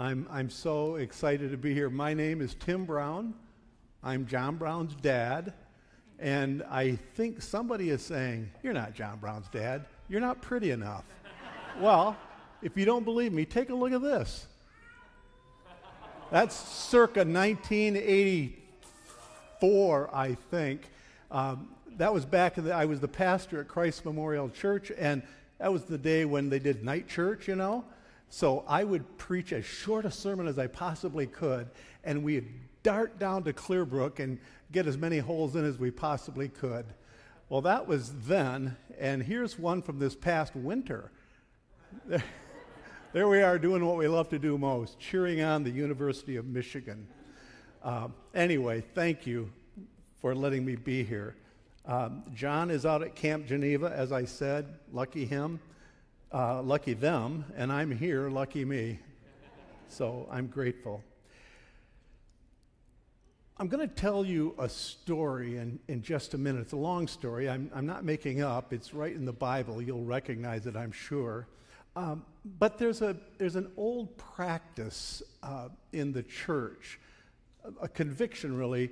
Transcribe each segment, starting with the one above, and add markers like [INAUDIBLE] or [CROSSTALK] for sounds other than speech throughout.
I'm, I'm so excited to be here. My name is Tim Brown. I'm John Brown's dad. And I think somebody is saying, You're not John Brown's dad. You're not pretty enough. [LAUGHS] well, if you don't believe me, take a look at this. That's circa 1984, I think. Um, that was back in the, I was the pastor at Christ Memorial Church, and that was the day when they did night church, you know. So I would preach as short a sermon as I possibly could, and we'd dart down to Clearbrook and get as many holes in as we possibly could. Well, that was then, and here's one from this past winter. there [LAUGHS] we are doing what we love to do most, cheering on the University of Michigan. Uh, anyway, thank you for letting me be here. Um, John is out at Camp Geneva, as I said. Lucky him, uh, lucky them, and I'm here, lucky me. So I'm grateful. I'm going to tell you a story in, in just a minute. It's a long story. I'm, I'm not making up, it's right in the Bible. You'll recognize it, I'm sure. Um, but there's, a, there's an old practice uh, in the church, a, a conviction really,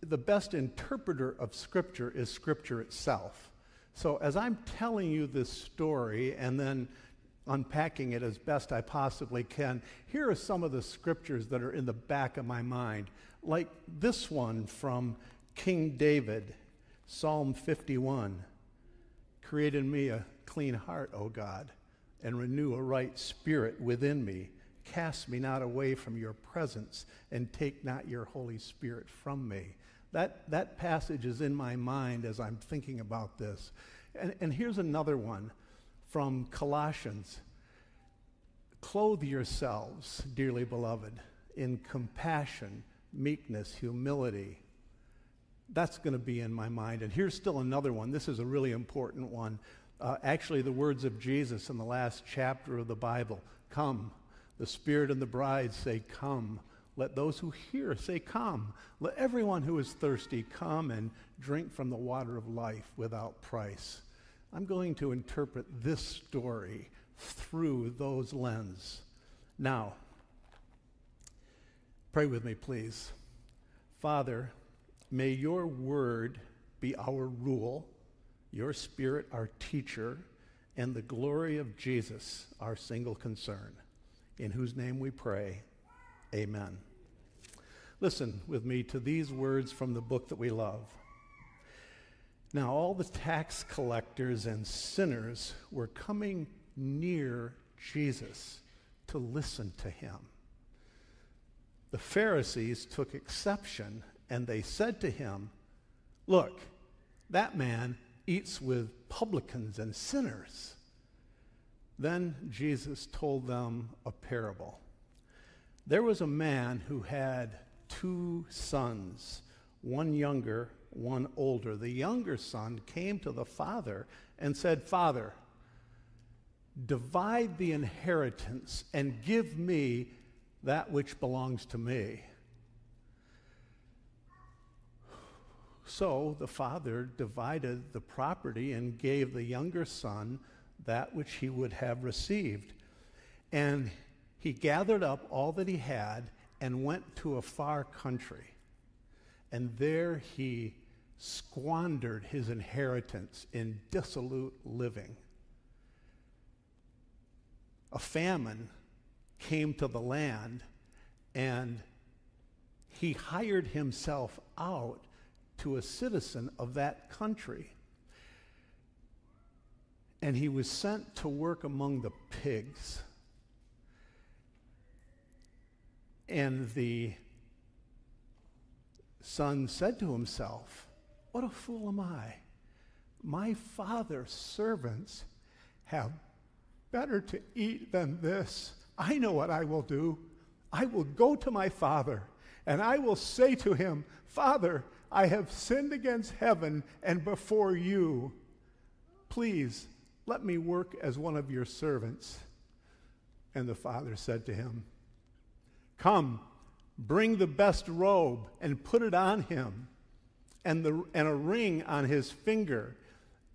the best interpreter of Scripture is Scripture itself. So, as I'm telling you this story and then unpacking it as best I possibly can, here are some of the scriptures that are in the back of my mind, like this one from King David, Psalm 51 Create in me a clean heart, O God, and renew a right spirit within me. Cast me not away from your presence, and take not your Holy Spirit from me. That, that passage is in my mind as I'm thinking about this. And, and here's another one from Colossians Clothe yourselves, dearly beloved, in compassion, meekness, humility. That's going to be in my mind. And here's still another one. This is a really important one. Uh, actually, the words of Jesus in the last chapter of the Bible Come. The Spirit and the bride say, Come. Let those who hear say, Come. Let everyone who is thirsty come and drink from the water of life without price. I'm going to interpret this story through those lens. Now, pray with me, please. Father, may your word be our rule, your spirit our teacher, and the glory of Jesus our single concern. In whose name we pray. Amen. Listen with me to these words from the book that we love. Now, all the tax collectors and sinners were coming near Jesus to listen to him. The Pharisees took exception and they said to him, Look, that man eats with publicans and sinners. Then Jesus told them a parable. There was a man who had two sons, one younger, one older. The younger son came to the father and said, Father, divide the inheritance and give me that which belongs to me. So the father divided the property and gave the younger son that which he would have received. And he gathered up all that he had and went to a far country. And there he squandered his inheritance in dissolute living. A famine came to the land, and he hired himself out to a citizen of that country. And he was sent to work among the pigs. And the son said to himself, What a fool am I! My father's servants have better to eat than this. I know what I will do. I will go to my father, and I will say to him, Father, I have sinned against heaven and before you. Please let me work as one of your servants. And the father said to him, Come, bring the best robe and put it on him, and, the, and a ring on his finger,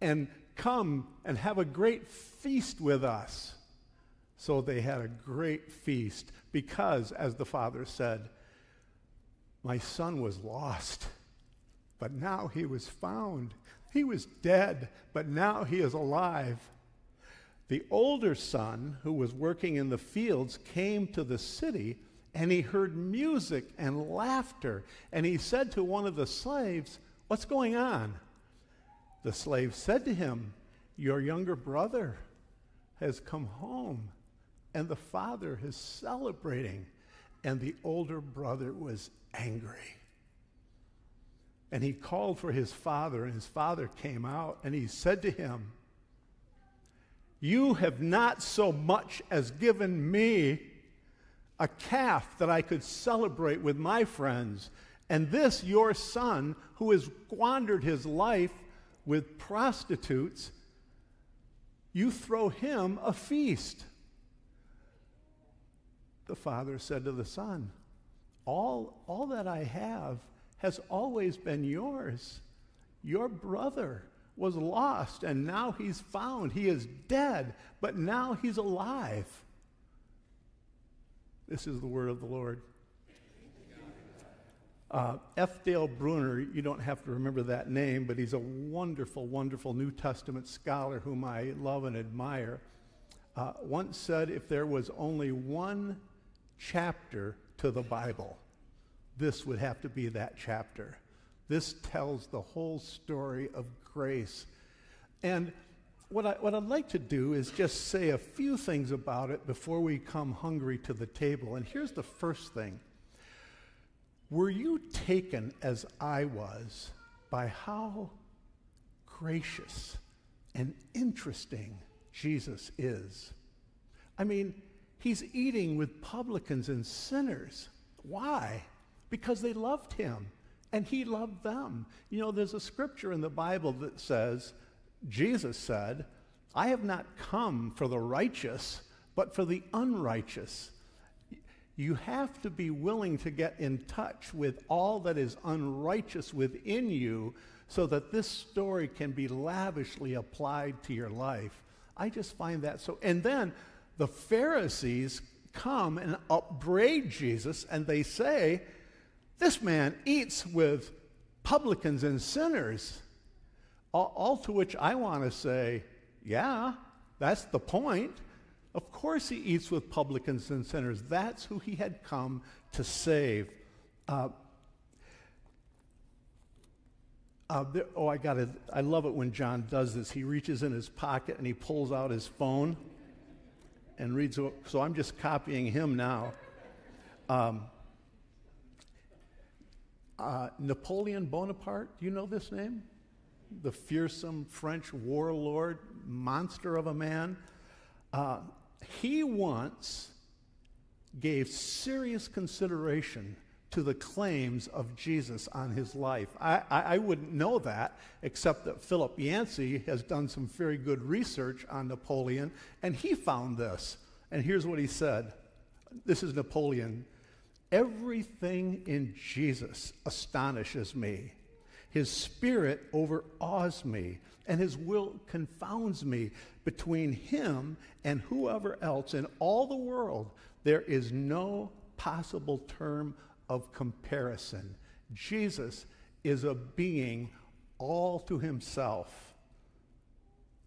and come and have a great feast with us. So they had a great feast because, as the father said, my son was lost, but now he was found. He was dead, but now he is alive. The older son, who was working in the fields, came to the city and he heard music and laughter. And he said to one of the slaves, What's going on? The slave said to him, Your younger brother has come home, and the father is celebrating. And the older brother was angry. And he called for his father, and his father came out, and he said to him, You have not so much as given me a calf that I could celebrate with my friends. And this, your son, who has squandered his life with prostitutes, you throw him a feast. The father said to the son, all, all that I have has always been yours. Your brother was lost, and now he's found. He is dead, but now he's alive. This is the word of the Lord. Uh, F. Dale Bruner, you don't have to remember that name, but he's a wonderful, wonderful New Testament scholar whom I love and admire. Uh, once said if there was only one chapter to the Bible, this would have to be that chapter. This tells the whole story of grace. And what, I, what I'd like to do is just say a few things about it before we come hungry to the table. And here's the first thing Were you taken as I was by how gracious and interesting Jesus is? I mean, he's eating with publicans and sinners. Why? Because they loved him and he loved them. You know, there's a scripture in the Bible that says, Jesus said, I have not come for the righteous, but for the unrighteous. You have to be willing to get in touch with all that is unrighteous within you so that this story can be lavishly applied to your life. I just find that so. And then the Pharisees come and upbraid Jesus and they say, This man eats with publicans and sinners. All, all to which I want to say, yeah, that's the point. Of course, he eats with publicans and sinners. That's who he had come to save. Uh, uh, there, oh, I got it. I love it when John does this. He reaches in his pocket and he pulls out his phone and reads. So I'm just copying him now. Um, uh, Napoleon Bonaparte, do you know this name? The fearsome French warlord, monster of a man, uh, he once gave serious consideration to the claims of Jesus on his life. I, I, I, wouldn't know that, except that Philip Yancey has done some very good research on Napoleon, and he found this. And here's what he said This is Napoleon. Everything in Jesus astonishes me. His spirit overawes me, and his will confounds me. Between him and whoever else in all the world, there is no possible term of comparison. Jesus is a being all to himself.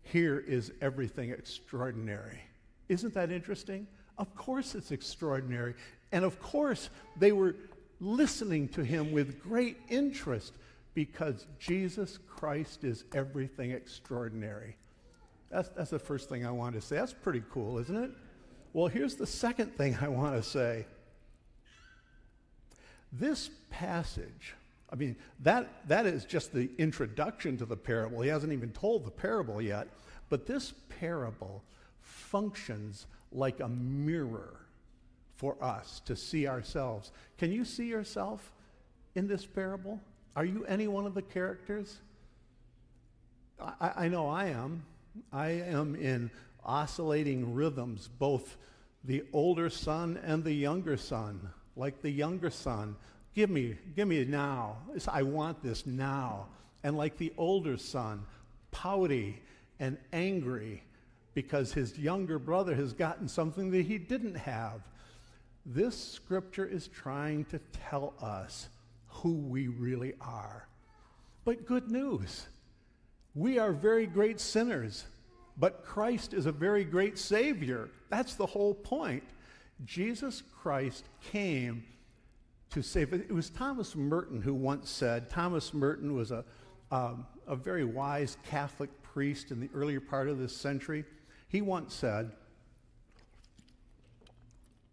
Here is everything extraordinary. Isn't that interesting? Of course, it's extraordinary. And of course, they were listening to him with great interest because Jesus Christ is everything extraordinary. That's, that's the first thing I want to say. That's pretty cool, isn't it? Well, here's the second thing I want to say. This passage, I mean, that, that is just the introduction to the parable. He hasn't even told the parable yet. But this parable functions like a mirror for us to see ourselves. Can you see yourself in this parable? Are you any one of the characters? I, I know I am. I am in oscillating rhythms, both the older son and the younger son. Like the younger son, give me, give me now. I want this now. And like the older son, pouty and angry, because his younger brother has gotten something that he didn't have. This scripture is trying to tell us who we really are. But good news we are very great sinners, but Christ is a very great Savior. That's the whole point. Jesus Christ came to save. It was Thomas Merton who once said, Thomas Merton was a, um, a very wise Catholic priest in the earlier part of this century. He once said,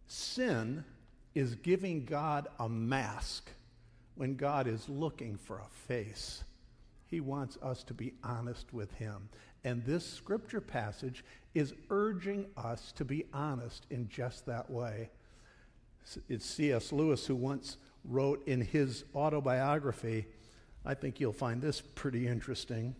Sin is giving God a mask when God is looking for a face. He wants us to be honest with Him. And this scripture passage is urging us to be honest in just that way. It's C.S. Lewis who once wrote in his autobiography, I think you'll find this pretty interesting.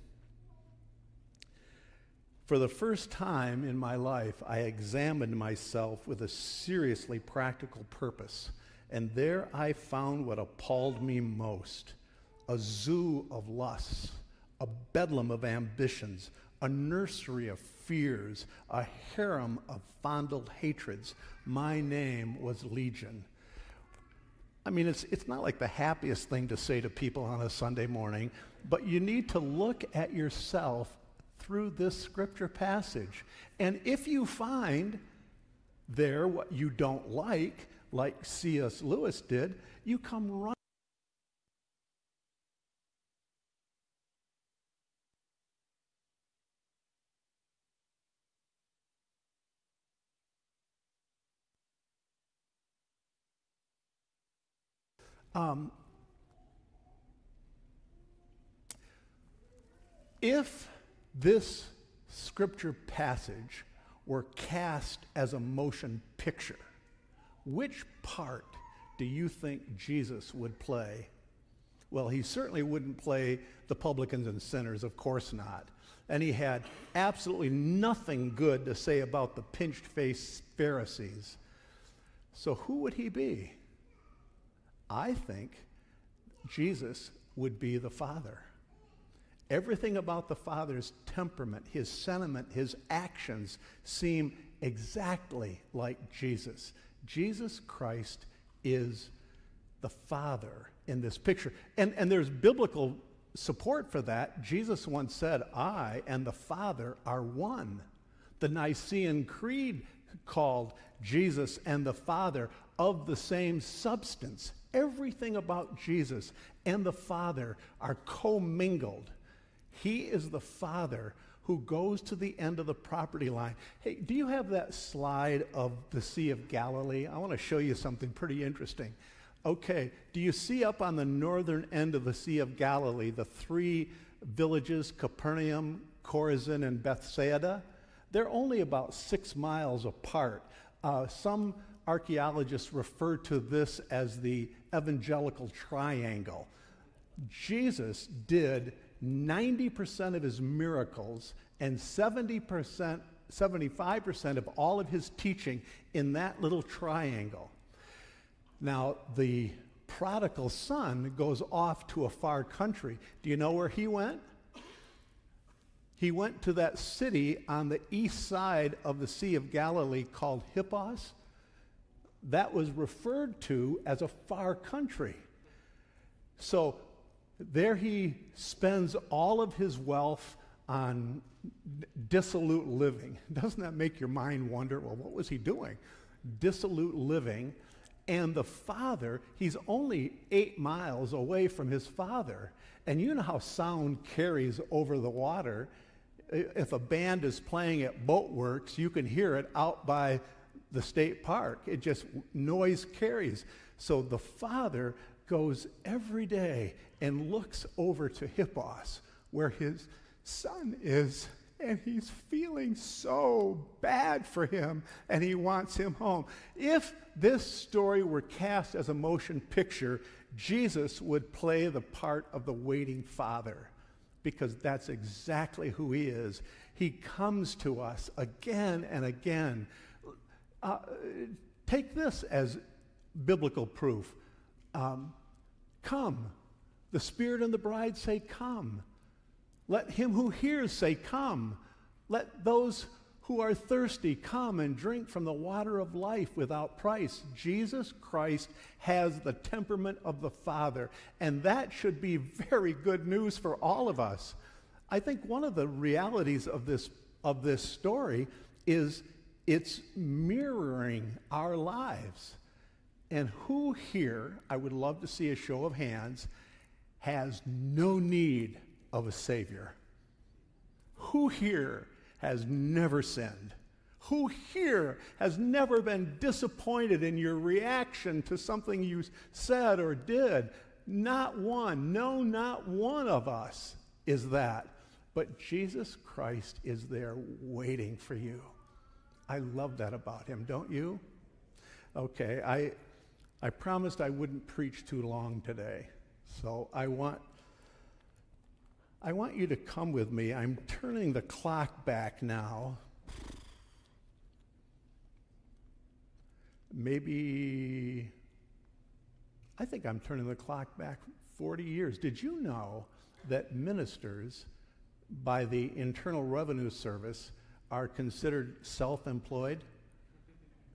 For the first time in my life, I examined myself with a seriously practical purpose, and there I found what appalled me most a zoo of lusts, a bedlam of ambitions, a nursery of fears, a harem of fondled hatreds. My name was Legion. I mean, it's, it's not like the happiest thing to say to people on a Sunday morning, but you need to look at yourself through this scripture passage. And if you find there what you don't like, like C.S. Lewis did, you come running. Um, if this scripture passage were cast as a motion picture, which part do you think Jesus would play? Well, he certainly wouldn't play the publicans and sinners, of course not. And he had absolutely nothing good to say about the pinched faced Pharisees. So, who would he be? I think Jesus would be the Father. Everything about the Father's temperament, his sentiment, his actions seem exactly like Jesus. Jesus Christ is the Father in this picture. And, and there's biblical support for that. Jesus once said, I and the Father are one. The Nicene Creed called Jesus and the Father of the same substance. Everything about Jesus and the Father are commingled. He is the Father who goes to the end of the property line. Hey, do you have that slide of the Sea of Galilee? I want to show you something pretty interesting. Okay, do you see up on the northern end of the Sea of Galilee the three villages, Capernaum, Chorazin, and Bethsaida? They're only about six miles apart. Uh, some archaeologists refer to this as the evangelical triangle. Jesus did 90% of his miracles and 70%, 75% of all of his teaching in that little triangle. Now, the prodigal son goes off to a far country. Do you know where he went? He went to that city on the east side of the Sea of Galilee called Hippos that was referred to as a far country. So there he spends all of his wealth on dissolute living. [LAUGHS] Doesn't that make your mind wonder, well, what was he doing? Dissolute living. And the father, he's only eight miles away from his father. And you know how sound carries over the water. If a band is playing at Boatworks, you can hear it out by the state park. It just noise carries. So the father goes every day and looks over to Hippos, where his son is, and he's feeling so bad for him, and he wants him home. If this story were cast as a motion picture, Jesus would play the part of the waiting father because that's exactly who he is. He comes to us again and again uh, take this as biblical proof. Um, come. The Spirit and the bride say, Come. Let him who hears say, Come. Let those who are thirsty, come and drink from the water of life without price. Jesus Christ has the temperament of the Father, and that should be very good news for all of us. I think one of the realities of this, of this story is it's mirroring our lives. And who here, I would love to see a show of hands, has no need of a Savior? Who here has never sinned? Who here has never been disappointed in your reaction to something you said or did? Not one. No, not one of us is that. But Jesus Christ is there waiting for you. I love that about him, don't you? Okay, I, I promised I wouldn't preach too long today. So I want I want you to come with me. I'm turning the clock back now. Maybe, I think I'm turning the clock back 40 years. Did you know that ministers by the Internal Revenue Service are considered self employed?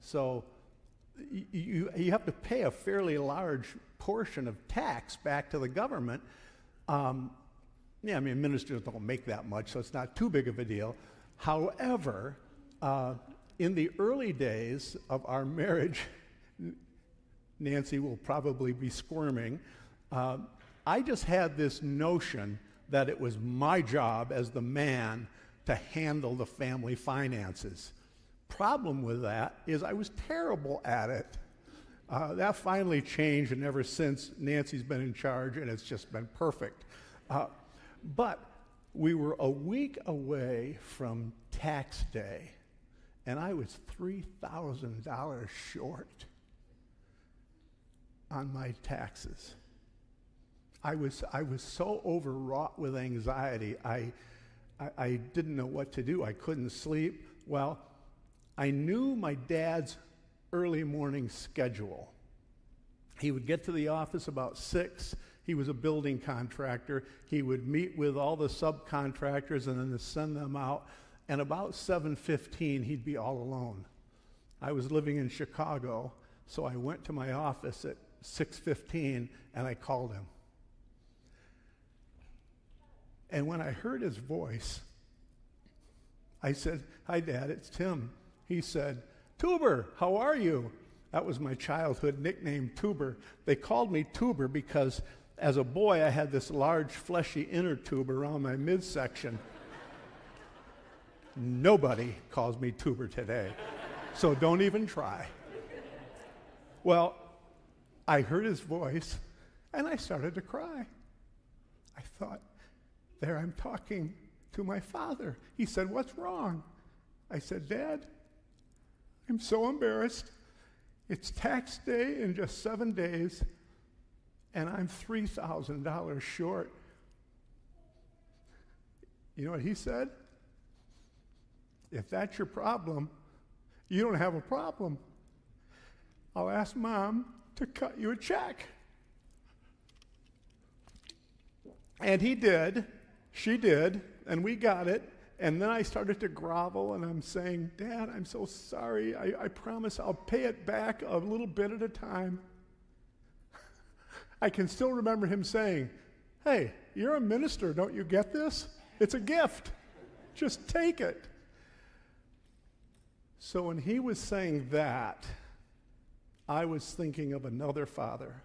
So you, you have to pay a fairly large portion of tax back to the government. Um, yeah, I mean, ministers don't make that much, so it's not too big of a deal. However, uh, in the early days of our marriage, [LAUGHS] Nancy will probably be squirming. Uh, I just had this notion that it was my job as the man to handle the family finances. Problem with that is I was terrible at it. Uh, that finally changed, and ever since Nancy's been in charge, and it's just been perfect. Uh, but we were a week away from tax day, and I was $3,000 short on my taxes. I was, I was so overwrought with anxiety, I, I, I didn't know what to do. I couldn't sleep. Well, I knew my dad's early morning schedule. He would get to the office about 6 he was a building contractor. He would meet with all the subcontractors and then send them out. And about 7:15, he'd be all alone. I was living in Chicago, so I went to my office at 6:15 and I called him. And when I heard his voice, I said, "Hi, Dad. It's Tim." He said, "Tuber, how are you?" That was my childhood nickname, Tuber. They called me Tuber because as a boy, I had this large, fleshy inner tube around my midsection. Nobody calls me tuber today, so don't even try. Well, I heard his voice and I started to cry. I thought, there I'm talking to my father. He said, What's wrong? I said, Dad, I'm so embarrassed. It's tax day in just seven days and I'm $3,000 short. You know what he said? If that's your problem, you don't have a problem. I'll ask mom to cut you a check. And he did. She did. And we got it. And then I started to grovel and I'm saying, Dad, I'm so sorry. I, I promise I'll pay it back a little bit at a time. [LAUGHS] I can still remember him saying, Hey, you're a minister, don't you get this? It's a gift. Just take it. So when he was saying that, I was thinking of another father,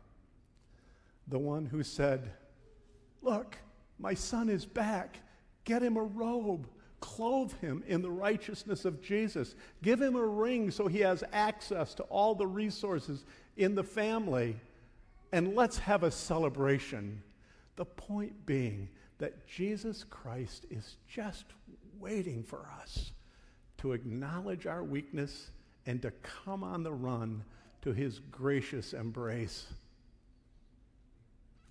the one who said, Look, my son is back. Get him a robe. Clothe him in the righteousness of Jesus. Give him a ring so he has access to all the resources in the family and let's have a celebration. The point being that Jesus Christ is just waiting for us to acknowledge our weakness and to come on the run to his gracious embrace.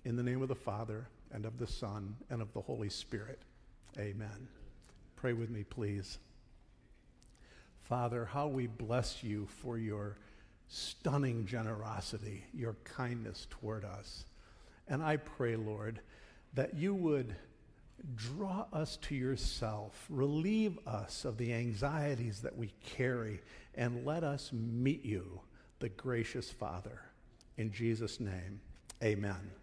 In the name of the Father, and of the Son, and of the Holy Spirit. Amen. Pray with me, please. Father, how we bless you for your stunning generosity, your kindness toward us. And I pray, Lord, that you would draw us to yourself, relieve us of the anxieties that we carry, and let us meet you, the gracious Father. In Jesus' name, amen.